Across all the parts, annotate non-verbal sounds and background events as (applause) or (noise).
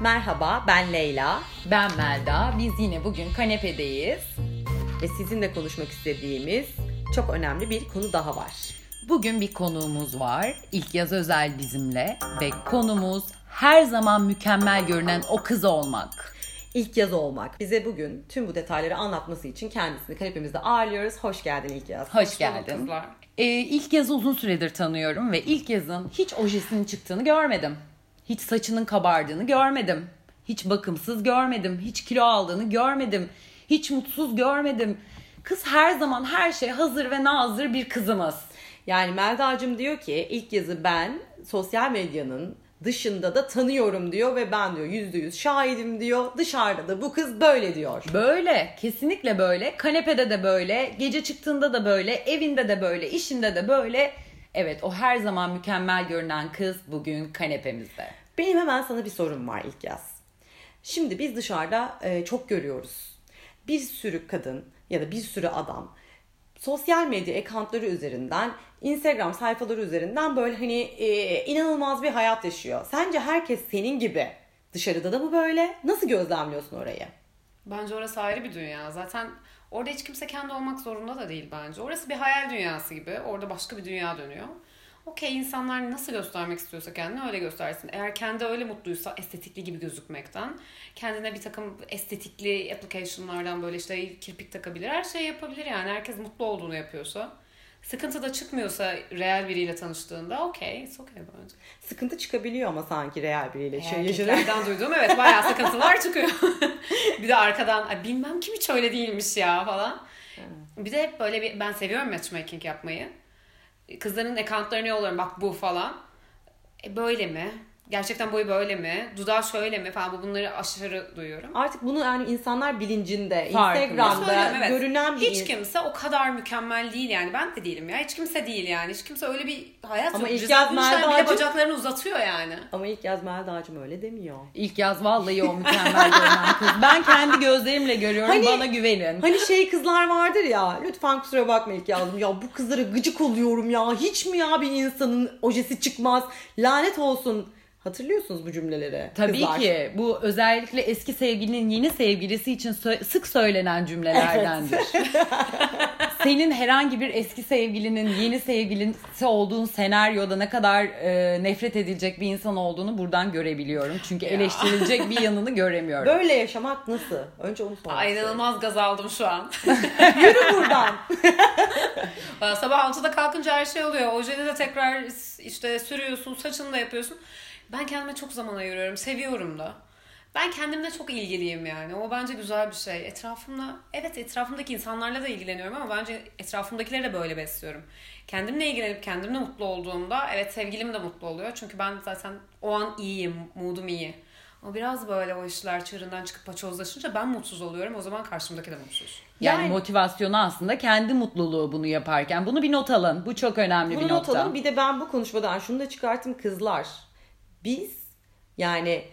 Merhaba, ben Leyla Ben Melda. Biz yine bugün kanepedeyiz. ve sizinle konuşmak istediğimiz çok önemli bir konu daha var. Bugün bir konuğumuz var. İlk yaz özel bizimle ve konumuz her zaman mükemmel görünen o kız olmak. İlk yaz olmak. Bize bugün tüm bu detayları anlatması için kendisini kanepemizde ağırlıyoruz. Hoş geldin ilk yaz. Hoş geldin. kızlar. Ee, ilk yazı uzun süredir tanıyorum ve ilk yazın hiç ojesinin çıktığını görmedim. Hiç saçının kabardığını görmedim. Hiç bakımsız görmedim. Hiç kilo aldığını görmedim. Hiç mutsuz görmedim. Kız her zaman her şey hazır ve nazır bir kızımız. Yani Melda'cığım diyor ki ilk yazı ben sosyal medyanın dışında da tanıyorum diyor ve ben diyor yüzde yüz şahidim diyor. Dışarıda da bu kız böyle diyor. Böyle, kesinlikle böyle. Kanepede de böyle, gece çıktığında da böyle, evinde de böyle, işinde de böyle. Evet, o her zaman mükemmel görünen kız bugün kanepemizde. Benim hemen sana bir sorum var ilk yaz. Şimdi biz dışarıda e, çok görüyoruz. Bir sürü kadın ya da bir sürü adam sosyal medya accountları üzerinden, Instagram sayfaları üzerinden böyle hani e, inanılmaz bir hayat yaşıyor. Sence herkes senin gibi dışarıda da mı böyle? Nasıl gözlemliyorsun orayı? Bence orası ayrı bir dünya. Zaten orada hiç kimse kendi olmak zorunda da değil bence. Orası bir hayal dünyası gibi. Orada başka bir dünya dönüyor. Okey insanlar nasıl göstermek istiyorsa kendini öyle göstersin. Eğer kendi öyle mutluysa estetikli gibi gözükmekten, kendine bir takım estetikli application'lardan böyle işte kirpik takabilir. Her şeyi yapabilir yani. Herkes mutlu olduğunu yapıyorsa. Sıkıntı da çıkmıyor real biriyle tanıştığında okey, it's okay bence. Sıkıntı çıkabiliyor ama sanki real biriyle şey. Erkeklerden duyduğum evet bayağı sıkıntılar çıkıyor. (laughs) bir de arkadan "Ay, bilmem kim hiç öyle değilmiş ya falan. Bir de hep böyle bir ben seviyorum matchmaking yapmayı. Kızların accountlarını yolluyorum bak bu falan. E böyle mi? Gerçekten boyu böyle mi? Dudağı şöyle mi falan bu bunları aşırı duyuyorum. Artık bunu yani insanlar bilincinde, Farkında. Instagram'da evet. görünen bir Hiç kimse o kadar mükemmel değil yani. Ben de değilim ya. Hiç kimse değil yani. Hiç kimse öyle bir hayat Ama yok. ilk yaz Melda'cığım- bacaklarını uzatıyor yani. Ama ilk yaz Melda'cığım öyle demiyor. İlk yaz vallahi o mükemmel görünen kız. Ben kendi gözlerimle görüyorum, Hani- bana güvenin. Hani şey kızlar vardır ya lütfen kusura bakma ilk yazdım ya bu kızlara gıcık oluyorum ya hiç mi ya bir insanın ojesi çıkmaz lanet olsun hatırlıyorsunuz bu cümleleri Tabii kızlar. ki bu özellikle eski sevgilinin yeni sevgilisi için sö- sık söylenen cümlelerdendir. (laughs) Senin herhangi bir eski sevgilinin yeni sevgilisi olduğun senaryoda ne kadar e, nefret edilecek bir insan olduğunu buradan görebiliyorum. Çünkü eleştirilecek bir yanını göremiyorum. Böyle yaşamak nasıl? Önce onu sormak Ay inanılmaz gaz aldım şu an. (laughs) (laughs) Yürü buradan. Sabah 6'da kalkınca her şey oluyor. Ojeni de tekrar işte sürüyorsun, saçını da yapıyorsun. Ben kendime çok zaman ayırıyorum. Seviyorum da. Ben kendimle çok ilgiliyim yani. O bence güzel bir şey. Etrafımda, evet etrafımdaki insanlarla da ilgileniyorum ama bence etrafımdakileri de böyle besliyorum. Kendimle ilgilenip kendimle mutlu olduğumda evet sevgilim de mutlu oluyor. Çünkü ben zaten o an iyiyim, moodum iyi. Ama biraz böyle o işler çığırından çıkıp paçozlaşınca ben mutsuz oluyorum. O zaman karşımdaki de mutsuz. Yani, Yani- motivasyonu aslında kendi mutluluğu bunu yaparken. Bunu bir not alın. Bu çok önemli Bunu bir not nokta. alın. Bir de ben bu konuşmadan şunu da çıkarttım kızlar. Biz yani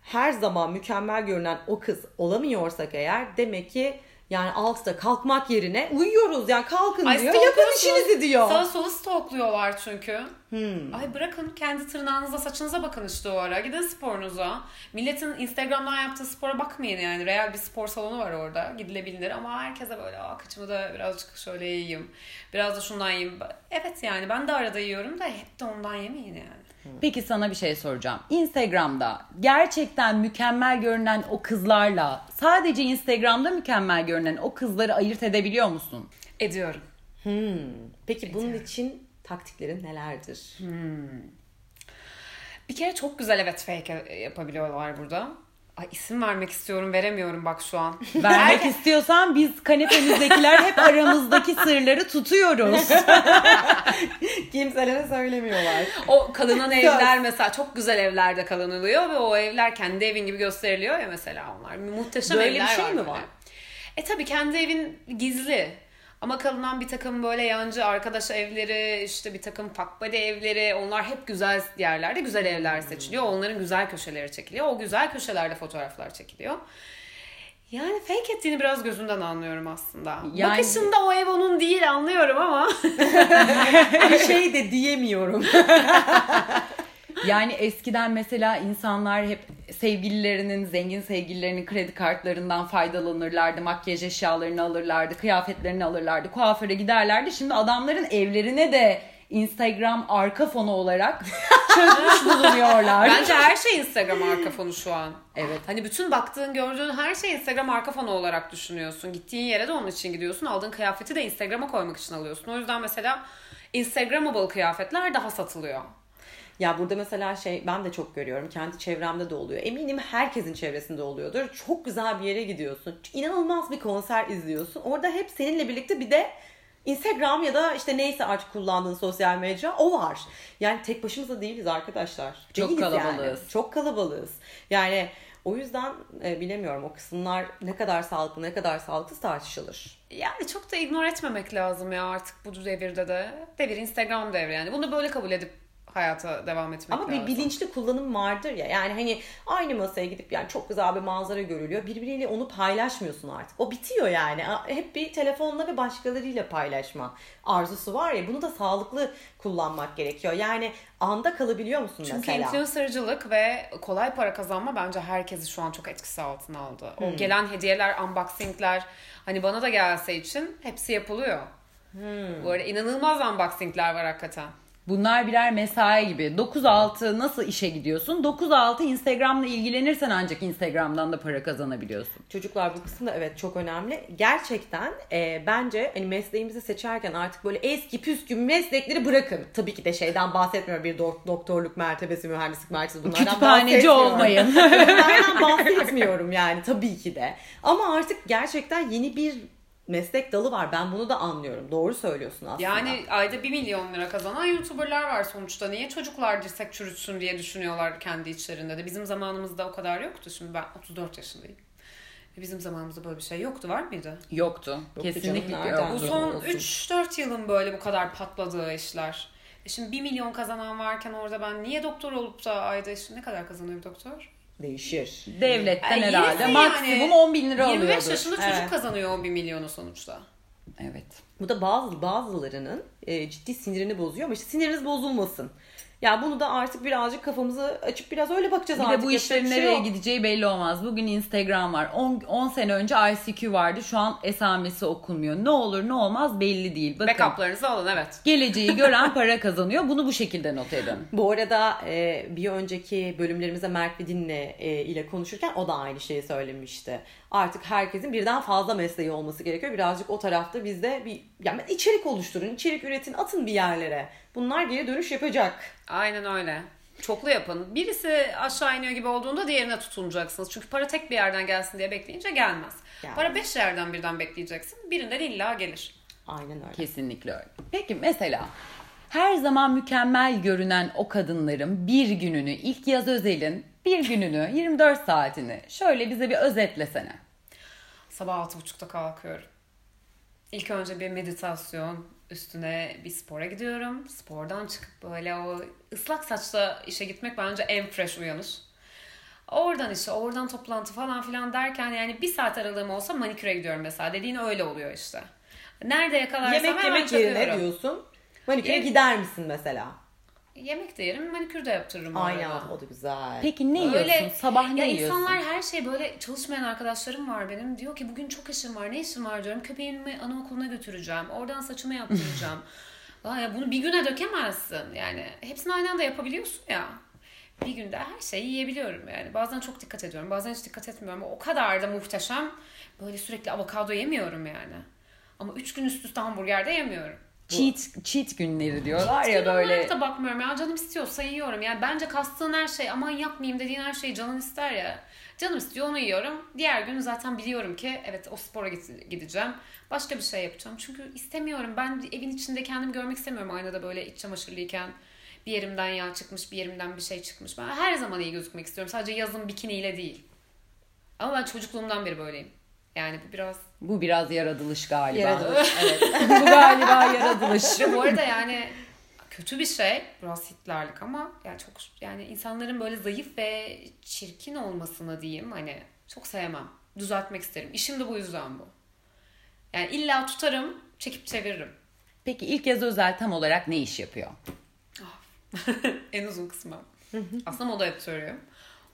her zaman mükemmel görünen o kız olamıyorsak eğer demek ki yani altıda kalkmak yerine uyuyoruz yani kalkın Ay, diyor yapın işinizi diyor. Sağa sola stalkluyorlar çünkü. Hmm. Ay bırakın kendi tırnağınıza saçınıza bakın işte o ara. Gidin sporunuza. Milletin Instagram'dan yaptığı spora bakmayın yani. Real bir spor salonu var orada. Gidilebilir ama herkese böyle Aa, kıçımı da birazcık şöyle yiyeyim. Biraz da şundan yiyeyim. Evet yani ben de arada yiyorum da hep de ondan yemeyin yani. Peki sana bir şey soracağım. Instagram'da gerçekten mükemmel görünen o kızlarla sadece Instagram'da mükemmel görünen o kızları ayırt edebiliyor musun? Ediyorum. Hmm. Peki bunun için taktiklerin nelerdir? Bir kere çok güzel evet fake yapabiliyorlar burada. Ay isim vermek istiyorum veremiyorum bak şu an. Vermek istiyorsan biz kanepemizdekiler hep aramızdaki sırları tutuyoruz. (laughs) Kimselere söylemiyorlar. O kalınan (laughs) evler mesela çok güzel evlerde kalınılıyor ve o evler kendi evin gibi gösteriliyor ya mesela onlar. Muhteşem Böyle bir evler şey mi böyle. var? E tabii kendi evin gizli. Ama kalınan bir takım böyle yancı arkadaş evleri, işte bir takım pakbade evleri, onlar hep güzel yerlerde güzel evler seçiliyor. Onların güzel köşeleri çekiliyor. O güzel köşelerde fotoğraflar çekiliyor. Yani fake ettiğini biraz gözünden anlıyorum aslında. Yani- Bakışında o ev onun değil anlıyorum ama. (laughs) bir şey de diyemiyorum. (laughs) Yani eskiden mesela insanlar hep sevgililerinin, zengin sevgililerinin kredi kartlarından faydalanırlardı. Makyaj eşyalarını alırlardı, kıyafetlerini alırlardı, kuaföre giderlerdi. Şimdi adamların evlerine de Instagram arka fonu olarak (laughs) çözmüş bulunuyorlar. Bence her şey Instagram arka fonu şu an. Evet. Hani bütün baktığın, gördüğün her şey Instagram arka fonu olarak düşünüyorsun. Gittiğin yere de onun için gidiyorsun. Aldığın kıyafeti de Instagram'a koymak için alıyorsun. O yüzden mesela Instagramable kıyafetler daha satılıyor. Ya burada mesela şey ben de çok görüyorum. Kendi çevremde de oluyor. Eminim herkesin çevresinde oluyordur. Çok güzel bir yere gidiyorsun. İnanılmaz bir konser izliyorsun. Orada hep seninle birlikte bir de Instagram ya da işte neyse artık kullandığın sosyal medya o var. Yani tek başımıza değiliz arkadaşlar. Çok Değiliz kalabalığız. Yani. Çok kalabalığız. Yani o yüzden e, bilemiyorum o kısımlar ne kadar sağlıklı ne kadar sağlıksız tartışılır. Yani çok da ignore etmemek lazım ya artık bu devirde de. Devir Instagram devri yani. Bunu böyle kabul edip hayata devam etmek Ama lazım. bir bilinçli kullanım vardır ya. Yani hani aynı masaya gidip yani çok güzel bir manzara görülüyor. Birbiriyle onu paylaşmıyorsun artık. O bitiyor yani. Hep bir telefonla ve başkalarıyla paylaşma arzusu var ya. Bunu da sağlıklı kullanmak gerekiyor. Yani anda kalabiliyor musun Çünkü mesela? influencercılık ve kolay para kazanma bence herkesi şu an çok etkisi altına aldı. Hmm. O gelen hediyeler, unboxingler hani bana da gelse için hepsi yapılıyor. Hmm. Bu arada inanılmaz unboxingler var hakikaten. Bunlar birer mesai gibi. 9-6 nasıl işe gidiyorsun? 9-6 Instagram'la ilgilenirsen ancak Instagram'dan da para kazanabiliyorsun. Çocuklar bu kısım da evet çok önemli. Gerçekten e, bence hani mesleğimizi seçerken artık böyle eski püskü meslekleri bırakın. Tabii ki de şeyden bahsetmiyorum bir dok- doktorluk mertebesi, mühendislik mertebesi bunlardan Kütüphaneci olmayın. (laughs) Bunlardan bahsetmiyorum yani tabii ki de. Ama artık gerçekten yeni bir meslek dalı var. Ben bunu da anlıyorum. Doğru söylüyorsun aslında. Yani ayda 1 milyon lira kazanan YouTuber'lar var sonuçta. Niye çocuklar dirsek çürütsün diye düşünüyorlar kendi içlerinde de. Bizim zamanımızda o kadar yoktu. Şimdi ben 34 yaşındayım. E, Bizim zamanımızda böyle bir şey yoktu. Var mıydı? Yoktu. Yoktu Kesinlikle canım, nereden? Bu yoktu. son olsun. 3-4 yılın böyle bu kadar patladığı işler. E şimdi 1 milyon kazanan varken orada ben niye doktor olup da ayda işte ne kadar kazanıyor bir doktor? Değişir. Devletten Ay, herhalde yine maksimum yani 10 bin lira 25 alıyordur. yaşında çocuk Evet. kazanıyor o 1 milyonu sonuçta. Evet. Bu da bazı bazılarının e, ciddi sinirini bozuyor ama işte siniriniz bozulmasın. Ya bunu da artık birazcık kafamızı açıp biraz öyle bakacağız Bir artık. de bu işlerin bir şey nereye yok. gideceği belli olmaz. Bugün Instagram var. 10, 10 sene önce ICQ vardı. Şu an esamesi okunmuyor. Ne olur ne olmaz belli değil. Bakın. Backup'larınızı alın evet. Geleceği gören (laughs) para kazanıyor. Bunu bu şekilde not edin. Bu arada e, bir önceki bölümlerimizde Mert Vidin'le e, ile konuşurken o da aynı şeyi söylemişti. Artık herkesin birden fazla mesleği olması gerekiyor. Birazcık o tarafta bizde bir yani içerik oluşturun, içerik üretin, atın bir yerlere. Bunlar geri dönüş yapacak. Aynen öyle. Çoklu yapın. Birisi aşağı iniyor gibi olduğunda diğerine tutunacaksınız. Çünkü para tek bir yerden gelsin diye bekleyince gelmez. Gelmez. Para beş yerden birden bekleyeceksin. Birinden illa gelir. Aynen öyle. Kesinlikle öyle. Peki mesela her zaman mükemmel görünen o kadınların bir gününü, ilk yaz özelin bir gününü, 24 saatini şöyle bize bir özetlesene. Sabah altı buçukta kalkıyorum. İlk önce bir meditasyon, üstüne bir spora gidiyorum. Spordan çıkıp böyle o ıslak saçla işe gitmek bence en fresh uyanış. Oradan işe, oradan toplantı falan filan derken yani bir saat aralığım olsa maniküre gidiyorum mesela. Dediğin öyle oluyor işte. Nerede yakalarsam Yemek hemen yemek yerine çakıyorum. diyorsun. Maniküre gider misin mesela? Yemek de yerim, manikür de yaptırırım. Aynen arada. o da güzel. Peki ne Öyle- yiyorsun? Sabah ne ya yiyorsun? insanlar her şey böyle çalışmayan arkadaşlarım var benim. Diyor ki bugün çok işim var. Ne işim var diyorum. Köpeğimi anaokuluna götüreceğim. Oradan saçımı yaptıracağım. (laughs) Aa ya bunu bir güne dökemezsin. Yani hepsini aynı anda yapabiliyorsun ya. Bir günde her şeyi yiyebiliyorum yani. Bazen çok dikkat ediyorum. Bazen hiç dikkat etmiyorum. O kadar da muhteşem. Böyle sürekli avokado yemiyorum yani. Ama üç gün üst üste hamburger de yemiyorum. Cheat, cheat günleri diyorlar ya Genel böyle. da bakmıyorum ya canım istiyorsa yiyorum. Yani bence kastığın her şey aman yapmayayım dediğin her şeyi canın ister ya. Canım istiyor onu yiyorum. Diğer gün zaten biliyorum ki evet o spora gideceğim. Başka bir şey yapacağım. Çünkü istemiyorum. Ben evin içinde kendimi görmek istemiyorum aynada böyle iç çamaşırlıyken. Bir yerimden yağ çıkmış, bir yerimden bir şey çıkmış. Ben her zaman iyi gözükmek istiyorum. Sadece yazın bikiniyle değil. Ama ben çocukluğumdan beri böyleyim. Yani bu biraz Bu biraz yaratılış galiba. Yaratılış, (laughs) evet. Bu galiba yaratılış. Ve bu arada yani kötü bir şey biraz Hitlerlik ama yani çok yani insanların böyle zayıf ve çirkin olmasını diyeyim hani çok sevmem. Düzeltmek isterim. İşim de bu yüzden bu. Yani illa tutarım, çekip çeviririm. Peki ilk yaz özel tam olarak ne iş yapıyor? (laughs) en uzun kısmı. Aslında moda editörüyüm.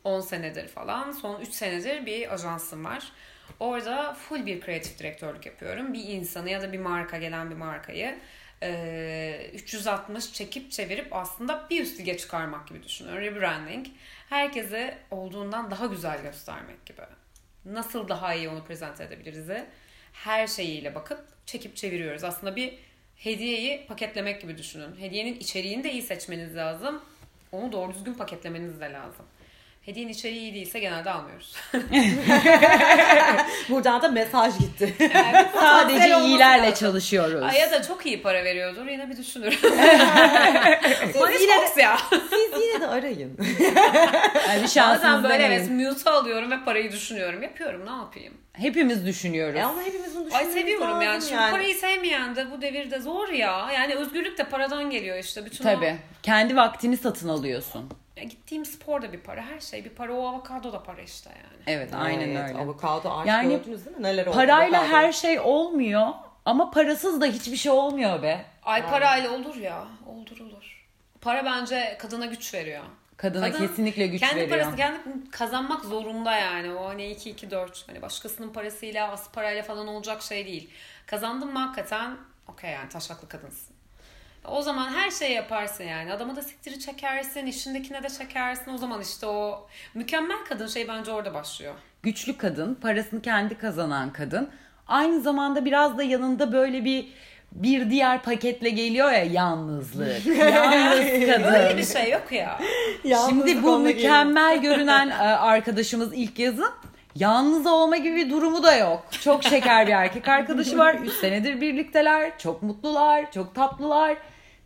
10 senedir falan. Son 3 senedir bir ajansım var. Orada full bir kreatif direktörlük yapıyorum. Bir insanı ya da bir marka gelen bir markayı e, 360 çekip çevirip aslında bir üst lige çıkarmak gibi düşünüyorum. Rebranding. Herkese olduğundan daha güzel göstermek gibi. Nasıl daha iyi onu prezent edebiliriz? Her şeyiyle bakıp çekip çeviriyoruz. Aslında bir hediyeyi paketlemek gibi düşünün. Hediyenin içeriğini de iyi seçmeniz lazım. Onu doğru düzgün paketlemeniz de lazım. Hediyenin içeriği iyi değilse genelde almıyoruz. (laughs) Buradan da mesaj gitti. Yani Sadece iyilerle lazım. çalışıyoruz. Ay ya da çok iyi para veriyordur yine bir düşünür. (laughs) Siz yine, de, ya. siz yine de arayın. (laughs) Yani bir Bazen böyle evet mute alıyorum ve parayı düşünüyorum. Yapıyorum ne yapayım? Hepimiz düşünüyoruz. E ama hepimizin Ay düşünmemiz seviyorum yani. Şimdi parayı sevmeyen de bu devirde zor ya. Yani özgürlük de paradan geliyor işte. Bütün o- Tabii. Kendi vaktini satın alıyorsun. Ya gittiğim spor da bir para. Her şey bir para. O avokado da para işte yani. Evet, aynen Evet, öyle. Avokado artık Yani gördünüz değil mi? Neler oldu? Parayla avokado. her şey olmuyor ama parasız da hiçbir şey olmuyor be. Ay parayla olur ya. Olur olur. Para bence kadına güç veriyor. Kadına Kadın kesinlikle güç kendi veriyor. parası kendi kazanmak zorunda yani. O hani 2 2 4 hani başkasının parasıyla az parayla falan olacak şey değil. Kazandın mı hakikaten okey yani taşaklı kadınsın. O zaman her şeyi yaparsın yani. Adama da siktiri çekersin, işindekine de çekersin. O zaman işte o mükemmel kadın şey bence orada başlıyor. Güçlü kadın, parasını kendi kazanan kadın. Aynı zamanda biraz da yanında böyle bir bir diğer paketle geliyor ya yalnızlık. (laughs) Yalnız Öyle kadın. bir şey yok ya. Yalnızlık Şimdi bu mükemmel (laughs) görünen e, arkadaşımız ilk yazın yalnız olma gibi bir durumu da yok. Çok şeker bir erkek arkadaşı var. 3 senedir birlikteler. Çok mutlular, çok tatlılar.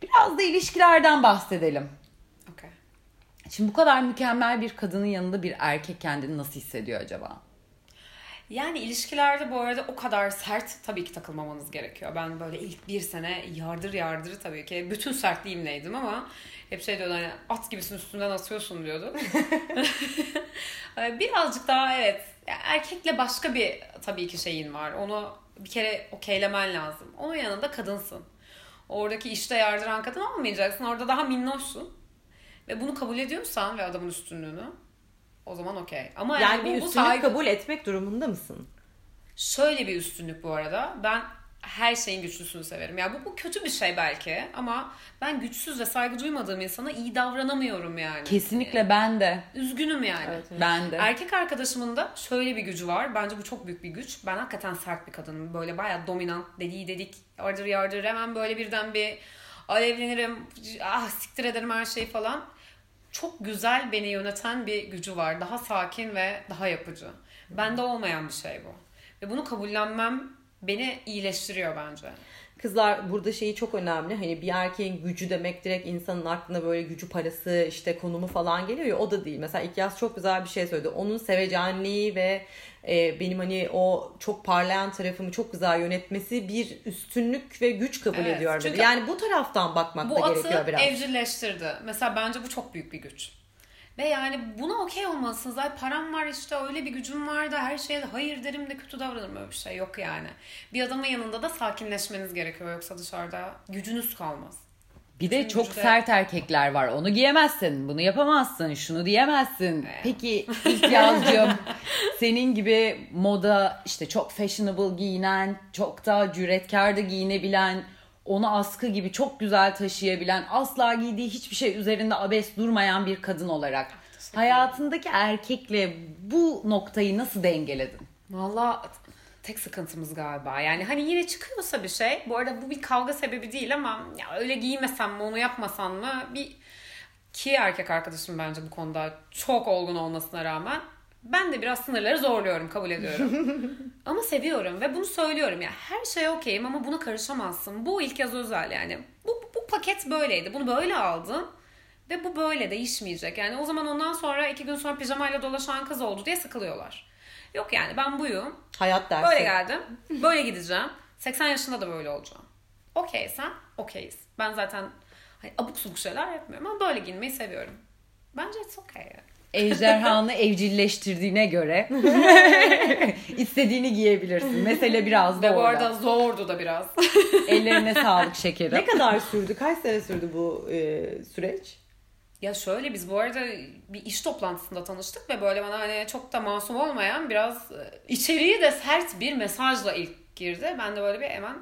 Biraz da ilişkilerden bahsedelim. Okey. Şimdi bu kadar mükemmel bir kadının yanında bir erkek kendini nasıl hissediyor acaba? Yani ilişkilerde bu arada o kadar sert tabii ki takılmamanız gerekiyor. Ben böyle ilk bir sene yardır yardır tabii ki bütün sertliğimleydim ama hep şey diyordu hani at gibisin üstünden atıyorsun diyordu. (laughs) Birazcık daha evet erkekle başka bir tabii ki şeyin var. Onu bir kere okeylemen lazım. Onun yanında kadınsın. Oradaki işte yardıran kadın olmayacaksın. Orada daha minnoşsun. Ve bunu kabul ediyorsan ve adamın üstünlüğünü o zaman okey. Ama yani, Yani bir bu, bu üstünlük saygı- kabul etmek durumunda mısın? Şöyle bir üstünlük bu arada. Ben her şeyin güçlüsünü severim. Ya bu, bu kötü bir şey belki ama ben güçsüz ve saygı duymadığım insana iyi davranamıyorum yani. Kesinlikle ben de. Üzgünüm yani. Evet, evet. Ben de. Erkek arkadaşımın da şöyle bir gücü var. Bence bu çok büyük bir güç. Ben hakikaten sert bir kadınım. Böyle bayağı dominant, dediği dedik, yardır yardır. Hemen böyle birden bir alevlenirim. Ah siktir ederim her şeyi falan. Çok güzel beni yöneten bir gücü var. Daha sakin ve daha yapıcı. Bende olmayan bir şey bu. Ve bunu kabullenmem beni iyileştiriyor bence. Kızlar burada şeyi çok önemli. Hani bir erkeğin gücü demek direkt insanın aklına böyle gücü parası işte konumu falan geliyor ya o da değil. Mesela İkyas çok güzel bir şey söyledi. Onun sevecenliği ve e, benim hani o çok parlayan tarafımı çok güzel yönetmesi bir üstünlük ve güç kabul Evet, ediyorum Yani bu taraftan bakmak Bu da atı gerekiyor biraz. evcilleştirdi. Mesela bence bu çok büyük bir güç. Ve yani buna okey olmalısınız. Ay param var işte öyle bir gücüm var da her şeye de hayır derim de kötü davranırım öyle bir şey yok yani. Bir adamın yanında da sakinleşmeniz gerekiyor yoksa dışarıda gücünüz kalmaz. Bir de Bütün çok de- sert erkekler var. Onu giyemezsin, bunu yapamazsın, şunu diyemezsin. Evet. Peki (laughs) ilk yazcığım senin gibi moda işte çok fashionable giyinen, çok da cüretkar da giyinebilen, onu askı gibi çok güzel taşıyabilen, asla giydiği hiçbir şey üzerinde abes durmayan bir kadın olarak hayatındaki erkekle bu noktayı nasıl dengeledin? Valla tek sıkıntımız galiba. Yani hani yine çıkıyorsa bir şey. Bu arada bu bir kavga sebebi değil ama ya öyle giymesem mi onu yapmasam mı bir ki erkek arkadaşım bence bu konuda çok olgun olmasına rağmen ben de biraz sınırları zorluyorum kabul ediyorum. (laughs) ama seviyorum ve bunu söylüyorum ya her şey okeyim ama buna karışamazsın. Bu ilk yaz özel yani. Bu, bu paket böyleydi. Bunu böyle aldım. Ve bu böyle değişmeyecek. Yani o zaman ondan sonra iki gün sonra pijamayla dolaşan kız oldu diye sıkılıyorlar. Yok yani ben buyum. Hayat dersi. Böyle geldim. Böyle gideceğim. 80 yaşında da böyle olacağım. Okeysen okeyiz. Ben zaten hani abuk subuk şeyler yapmıyorum ama böyle giyinmeyi seviyorum. Bence it's okay. Ejderhanı evcilleştirdiğine göre (laughs) istediğini giyebilirsin. Mesele biraz da Ve bu orada. arada zordu da biraz. (laughs) Ellerine sağlık şekerim. Ne kadar sürdü? Kaç sene sürdü bu e, süreç? Ya şöyle biz bu arada bir iş toplantısında tanıştık ve böyle bana hani çok da masum olmayan biraz e, içeriği de sert bir mesajla ilk girdi. Ben de böyle bir hemen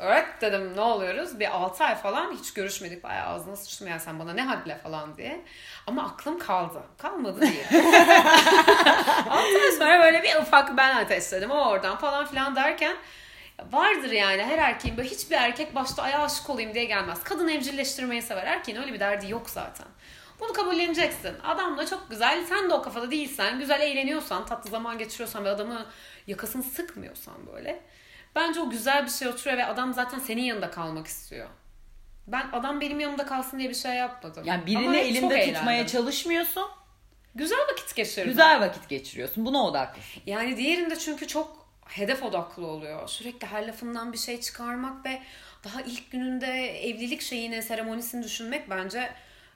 evet dedim ne oluyoruz? Bir 6 ay falan hiç görüşmedik. Bayağı ağzına sıçtım ya sen bana ne hadle falan diye. Ama aklım kaldı. Kalmadı değil. (laughs) 6 ay sonra böyle bir ufak ben ateşledim. O oradan falan filan derken vardır yani her erkeğin böyle hiçbir erkek başta ayağa aşık olayım diye gelmez. Kadın evcilleştirmeyi sever. Erkeğin öyle bir derdi yok zaten. Bunu kabulleneceksin. Adam da çok güzel. Sen de o kafada değilsen, güzel eğleniyorsan, tatlı zaman geçiriyorsan ve adamı yakasını sıkmıyorsan böyle. Bence o güzel bir şey oturuyor ve adam zaten senin yanında kalmak istiyor. Ben adam benim yanımda kalsın diye bir şey yapmadım. Yani Ama birini çok elinde tutmaya eğlendim. çalışmıyorsun. Güzel vakit geçirdim. Güzel vakit geçiriyorsun. Buna odaklısın. Yani diğerinde çünkü çok hedef odaklı oluyor. Sürekli her lafından bir şey çıkarmak ve daha ilk gününde evlilik şeyini, seremonisini düşünmek bence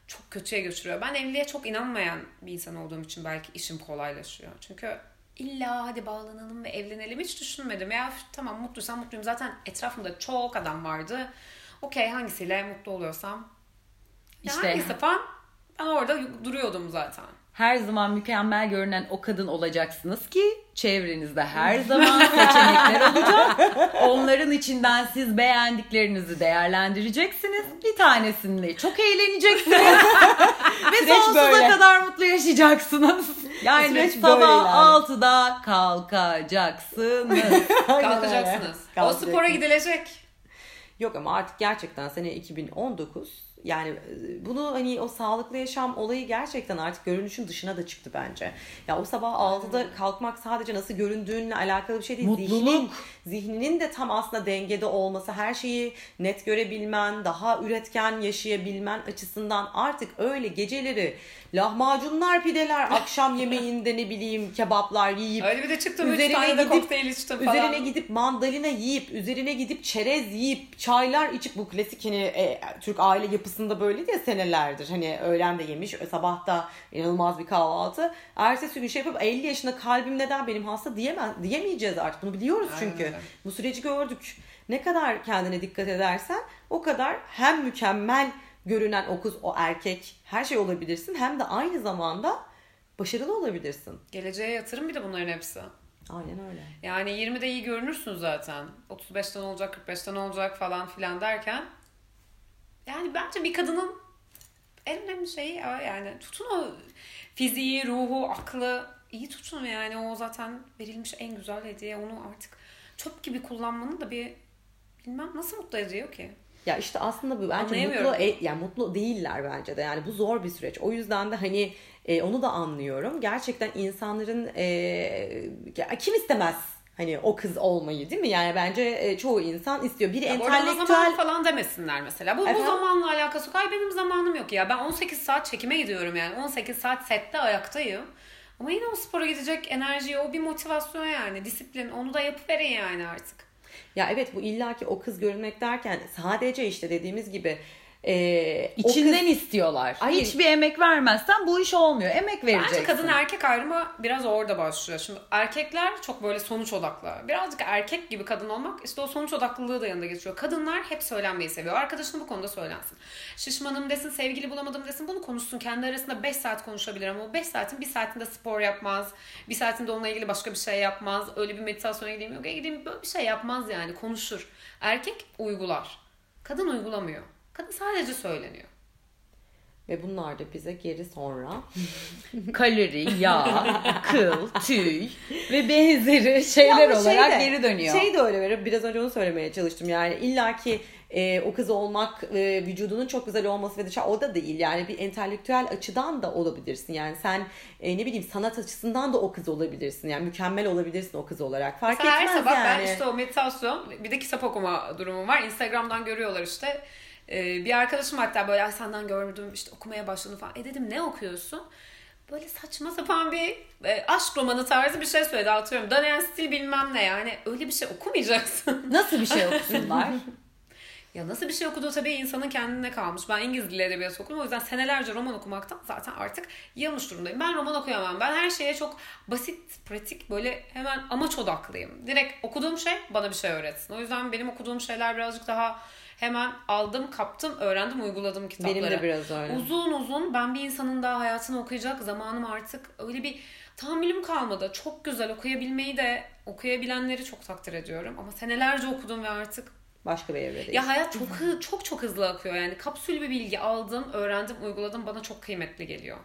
çok kötüye götürüyor. Ben evliliğe çok inanmayan bir insan olduğum için belki işim kolaylaşıyor. Çünkü illa hadi bağlanalım ve evlenelim hiç düşünmedim. Ya tamam mutluysam mutluyum. Zaten etrafımda çok adam vardı. Okey hangisiyle mutlu oluyorsam. Ya İşte- hangisi falan ben orada duruyordum zaten. Her zaman mükemmel görünen o kadın olacaksınız ki çevrenizde her (laughs) zaman seçenekler olacak. Onların içinden siz beğendiklerinizi değerlendireceksiniz. Bir tanesinde çok eğleneceksiniz. (laughs) Ve Süreç sonsuza böyle. kadar mutlu yaşayacaksınız. Yani Süreç sabah böyle ilerliyor. 6'da kalkacaksınız. (laughs) Kalkacaksınız. o spora gidilecek. Yok ama artık gerçekten sene 2019 yani e, bunu hani o sağlıklı yaşam olayı gerçekten artık görünüşün dışına da çıktı bence. Ya o sabah 6'da kalkmak sadece nasıl göründüğünle alakalı bir şey değil. Mutluluk. Zihnin, zihninin de tam aslında dengede olması, her şeyi net görebilmen, daha üretken yaşayabilmen açısından artık öyle geceleri lahmacunlar, pideler, (laughs) akşam yemeğinde ne bileyim kebaplar yiyip Öyle bir de çıktım 3 Üzerine tane de gidip- kokteyl içtim falan. Üzerine gidip mandalina yiyip, üzerine gidip çerez yiyip, çaylar içip bu klasik hani e, Türk aile yapısında böyle ya senelerdir. Hani öğlen de yemiş, sabah da inanılmaz bir kahvaltı. Ertesi gün şey yapıp 50 yaşında kalbim neden benim hasta diyemez, diyemeyeceğiz artık. Bunu biliyoruz Aynen çünkü. öyle. Bu süreci gördük. Ne kadar kendine dikkat edersen o kadar hem mükemmel görünen o kız, o erkek her şey olabilirsin hem de aynı zamanda başarılı olabilirsin. Geleceğe yatırım bir de bunların hepsi. Aynen öyle. Yani 20'de iyi görünürsün zaten. 35'ten olacak, 45'ten olacak falan filan derken. Yani bence bir kadının en önemli şeyi o yani tutun o fiziği, ruhu, aklı iyi tutun yani o zaten verilmiş en güzel hediye. Onu artık çöp gibi kullanmanın da bir bilmem nasıl mutlu ediyor ki. Ya işte aslında bu bence mutlu e- yani mutlu değiller bence de. Yani bu zor bir süreç. O yüzden de hani e, onu da anlıyorum. Gerçekten insanların e, kim istemez hani o kız olmayı değil mi? Yani bence e, çoğu insan istiyor. Biri Ya bu entelektüel falan demesinler mesela. Bu, bu Efendim? zamanla alakası yok. Ay benim zamanım yok ya. Ben 18 saat çekime gidiyorum yani. 18 saat sette ayaktayım. Ama yine o spora gidecek enerji, o bir motivasyon yani. Disiplin. Onu da yapıverin yani artık. Ya evet bu illaki o kız görünmek derken sadece işte dediğimiz gibi e, İçinden kız- istiyorlar. Hayır. Hiçbir emek vermezsen bu iş olmuyor. Emek vereceksin. Bence kadın erkek ayrımı biraz orada başlıyor. Şimdi erkekler çok böyle sonuç odaklı. Birazcık erkek gibi kadın olmak işte o sonuç odaklılığı da yanında geçiyor. Kadınlar hep söylenmeyi seviyor. Arkadaşına bu konuda söylensin. Şişmanım desin, sevgili bulamadım desin. Bunu konuşsun. Kendi arasında 5 saat konuşabilir ama o 5 saatin bir saatinde spor yapmaz. Bir saatinde onunla ilgili başka bir şey yapmaz. Öyle bir meditasyona gideyim, yoga gideyim böyle bir şey yapmaz yani. Konuşur. Erkek uygular. Kadın uygulamıyor. Kadın sadece söyleniyor. ve bunlar da bize geri sonra (laughs) kalori, yağ, kıl, tüy ve benzeri şeyler şey olarak de- geri dönüyor. Şey de öyle verir. Biraz önce onu söylemeye çalıştım. Yani illaki e, o kız olmak, e, vücudunun çok güzel olması ve dışarı o da değil. Yani bir entelektüel açıdan da olabilirsin. Yani sen e, ne bileyim sanat açısından da o kız olabilirsin. Yani mükemmel olabilirsin o kız olarak. Fark Mesela her etmez sabah yani. ben işte o meditasyon bir de kitap okuma durumum var. Instagram'dan görüyorlar işte. Ee, bir arkadaşım hatta böyle "Ay senden gördüm işte okumaya başladım falan. E dedim ne okuyorsun? Böyle saçma sapan bir e, aşk romanı tarzı bir şey söyledi atıyorum. Daniel Steele bilmem ne yani. Öyle bir şey okumayacaksın. (laughs) Nasıl bir şey okusunlar? (laughs) Ya nasıl bir şey okuduğu tabii insanın kendine kalmış. Ben İngiliz dili edebiyatı okudum. O yüzden senelerce roman okumaktan zaten artık yılmış durumdayım. Ben roman okuyamam. Ben her şeye çok basit, pratik, böyle hemen amaç odaklıyım. Direkt okuduğum şey bana bir şey öğretsin. O yüzden benim okuduğum şeyler birazcık daha hemen aldım, kaptım, öğrendim, uyguladım kitapları. Benim de biraz öyle. Uzun uzun ben bir insanın daha hayatını okuyacak zamanım artık öyle bir tahammülüm kalmadı. Çok güzel okuyabilmeyi de okuyabilenleri çok takdir ediyorum. Ama senelerce okudum ve artık Başka bir evredeyiz. ya hayat çok hı- çok çok hızlı akıyor yani. Kapsül bir bilgi aldım, öğrendim, uyguladım bana çok kıymetli geliyor.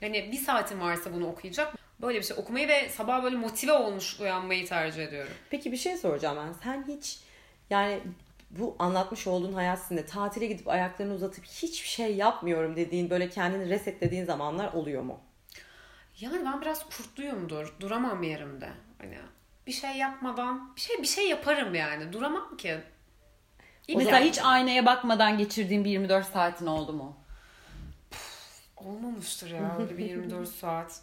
Yani bir saatim varsa bunu okuyacak. Böyle bir şey okumayı ve sabah böyle motive olmuş uyanmayı tercih ediyorum. Peki bir şey soracağım ben. Sen hiç yani bu anlatmış olduğun hayat sizinle tatile gidip ayaklarını uzatıp hiçbir şey yapmıyorum dediğin böyle kendini resetlediğin zamanlar oluyor mu? Yani ben biraz kurtluyumdur. Duramam yerimde. Hani bir şey yapmadan bir şey bir şey yaparım yani. Duramam ki. Mesela hiç aynaya bakmadan geçirdiğin bir 24 saatin oldu mu? Olmamıştır ya öyle bir 24 (laughs) saat.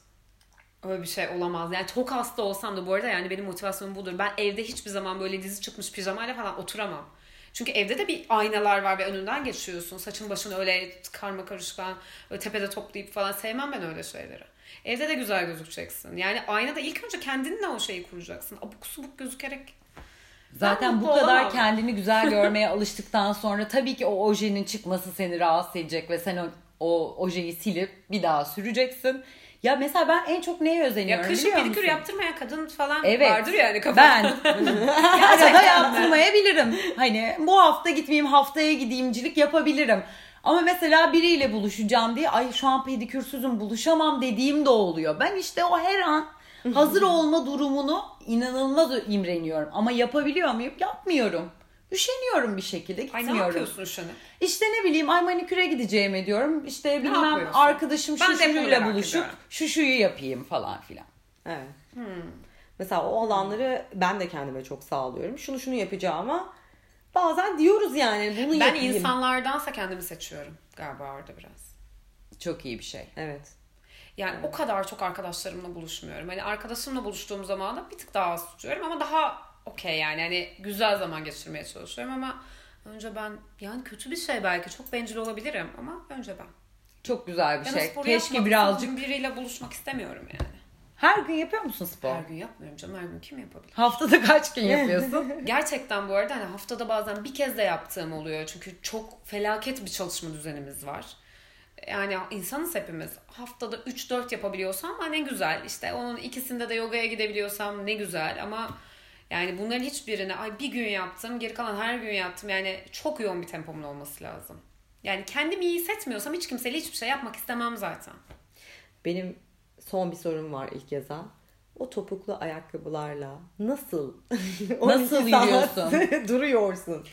Öyle bir şey olamaz. Yani çok hasta olsam da bu arada yani benim motivasyonum budur. Ben evde hiçbir zaman böyle dizi çıkmış pijamayla falan oturamam. Çünkü evde de bir aynalar var ve önünden geçiyorsun. Saçın başını öyle karma karışkan, öyle tepede toplayıp falan sevmem ben öyle şeyleri. Evde de güzel gözükeceksin. Yani aynada ilk önce kendinle o şeyi kuracaksın. Abuk subuk gözükerek Zaten bu kadar olamam. kendini güzel (laughs) görmeye alıştıktan sonra tabii ki o ojenin çıkması seni rahatsız edecek ve sen o, o ojeyi silip bir daha süreceksin. Ya mesela ben en çok neye Ya özeniyorum kışın biliyor pedikür musun? yaptırmayan kadın falan Evet. vardır yani kafada. Ben (laughs) (laughs) arada yaptırmayabilirim. Hani bu hafta gitmeyeyim haftaya gideyimcilik yapabilirim. Ama mesela biriyle buluşacağım diye ay şu an pedikürsüzüm buluşamam dediğim de oluyor. Ben işte o her an hazır (laughs) olma durumunu inanılmaz imreniyorum. Ama yapabiliyor muyum? Yapmıyorum. Üşeniyorum bir şekilde Ay gitmiyorum. ne yapıyorsun an? İşte ne bileyim ay maniküre gideceğime diyorum. İşte bilmem yapıyorsun? arkadaşım Ben şu şuyla buluşup ediyorum. şu şuyu yapayım falan filan. Evet. Hmm. Mesela o alanları ben de kendime çok sağlıyorum. Şunu şunu yapacağım ama bazen diyoruz yani bunu Ben yapayım. insanlardansa kendimi seçiyorum galiba orada biraz. Çok iyi bir şey. Evet. Yani o kadar çok arkadaşlarımla buluşmuyorum. Hani arkadaşımla buluştuğum zaman da bir tık daha az tutuyorum ama daha okey yani. Hani güzel zaman geçirmeye çalışıyorum ama önce ben yani kötü bir şey belki çok bencil olabilirim ama önce ben. Çok güzel bir Yani şey. spor Keşke birazcık biriyle buluşmak istemiyorum yani. Her gün yapıyor musun spor? Her gün yapmıyorum canım her gün kim yapabilir? Haftada kaç gün yapıyorsun? (laughs) Gerçekten bu arada hani haftada bazen bir kez de yaptığım oluyor. Çünkü çok felaket bir çalışma düzenimiz var. Yani insanız hepimiz. Haftada 3-4 yapabiliyorsam ne güzel. İşte onun ikisinde de yogaya gidebiliyorsam ne güzel. Ama yani bunların hiçbirini ay bir gün yaptım geri kalan her gün yaptım. Yani çok yoğun bir tempomun olması lazım. Yani kendimi iyi hissetmiyorsam hiç kimseyle hiçbir şey yapmak istemem zaten. Benim son bir sorum var ilk yazan. O topuklu ayakkabılarla nasıl (laughs) Nasıl 12 saat yürüyorsun? (laughs) duruyorsun?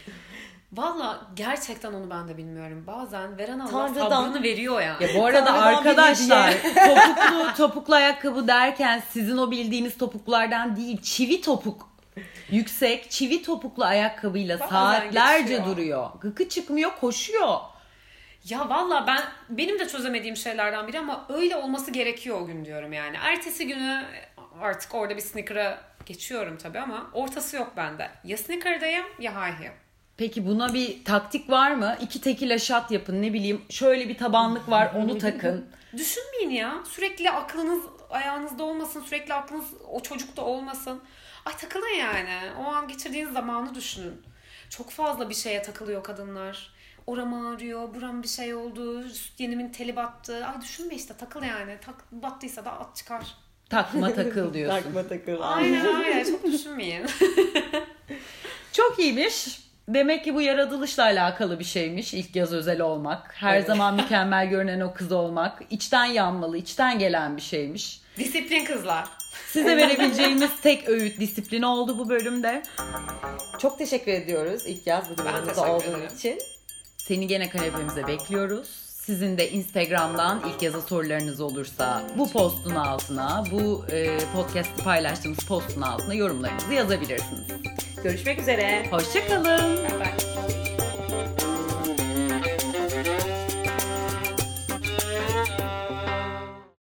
Valla gerçekten onu ben de bilmiyorum. Bazen veren Allah Tanrıdan- sabrını veriyor yani. Ya bu arada Tanrıdan arkadaşlar topuklu topuklu ayakkabı derken sizin o bildiğiniz topuklardan değil çivi topuk. Yüksek çivi topuklu ayakkabıyla Bazen saatlerce geçiyor. duruyor. Gıkı çıkmıyor koşuyor. Ya valla ben benim de çözemediğim şeylerden biri ama öyle olması gerekiyor o gün diyorum yani. Ertesi günü artık orada bir sneaker'a geçiyorum tabii ama ortası yok bende. Ya sneaker'dayım ya high heel. Peki buna bir taktik var mı? İki tekila şat yapın ne bileyim şöyle bir tabanlık var onu takın. (laughs) Düşünmeyin ya. Sürekli aklınız ayağınızda olmasın. Sürekli aklınız o çocukta olmasın. Ay takılın yani. O an geçirdiğiniz zamanı düşünün. Çok fazla bir şeye takılıyor kadınlar. Oram ağrıyor, buram bir şey oldu, süt yenimin teli battı. Ay düşünme işte takıl yani. Tak, battıysa da at çıkar. Takma takıl (laughs) diyorsun. Takma takıl. Aynen aynen çok (laughs) düşünmeyin. (laughs) Çok iyiymiş. Demek ki bu yaratılışla alakalı bir şeymiş. İlk yaz özel olmak. Her Evet. zaman mükemmel görünen o kız olmak. içten yanmalı, içten gelen bir şeymiş. Disiplin kızlar. Size verebileceğimiz (laughs) tek öğüt disiplin oldu bu bölümde. Çok teşekkür ediyoruz ilk yaz bu durumumuzda olduğun için. Seni gene kanepemize bekliyoruz. Sizin de Instagram'dan ilk yazı sorularınız olursa bu postun altına, bu e, podcast'ı paylaştığımız postun altına yorumlarınızı yazabilirsiniz. Görüşmek üzere. Hoşçakalın.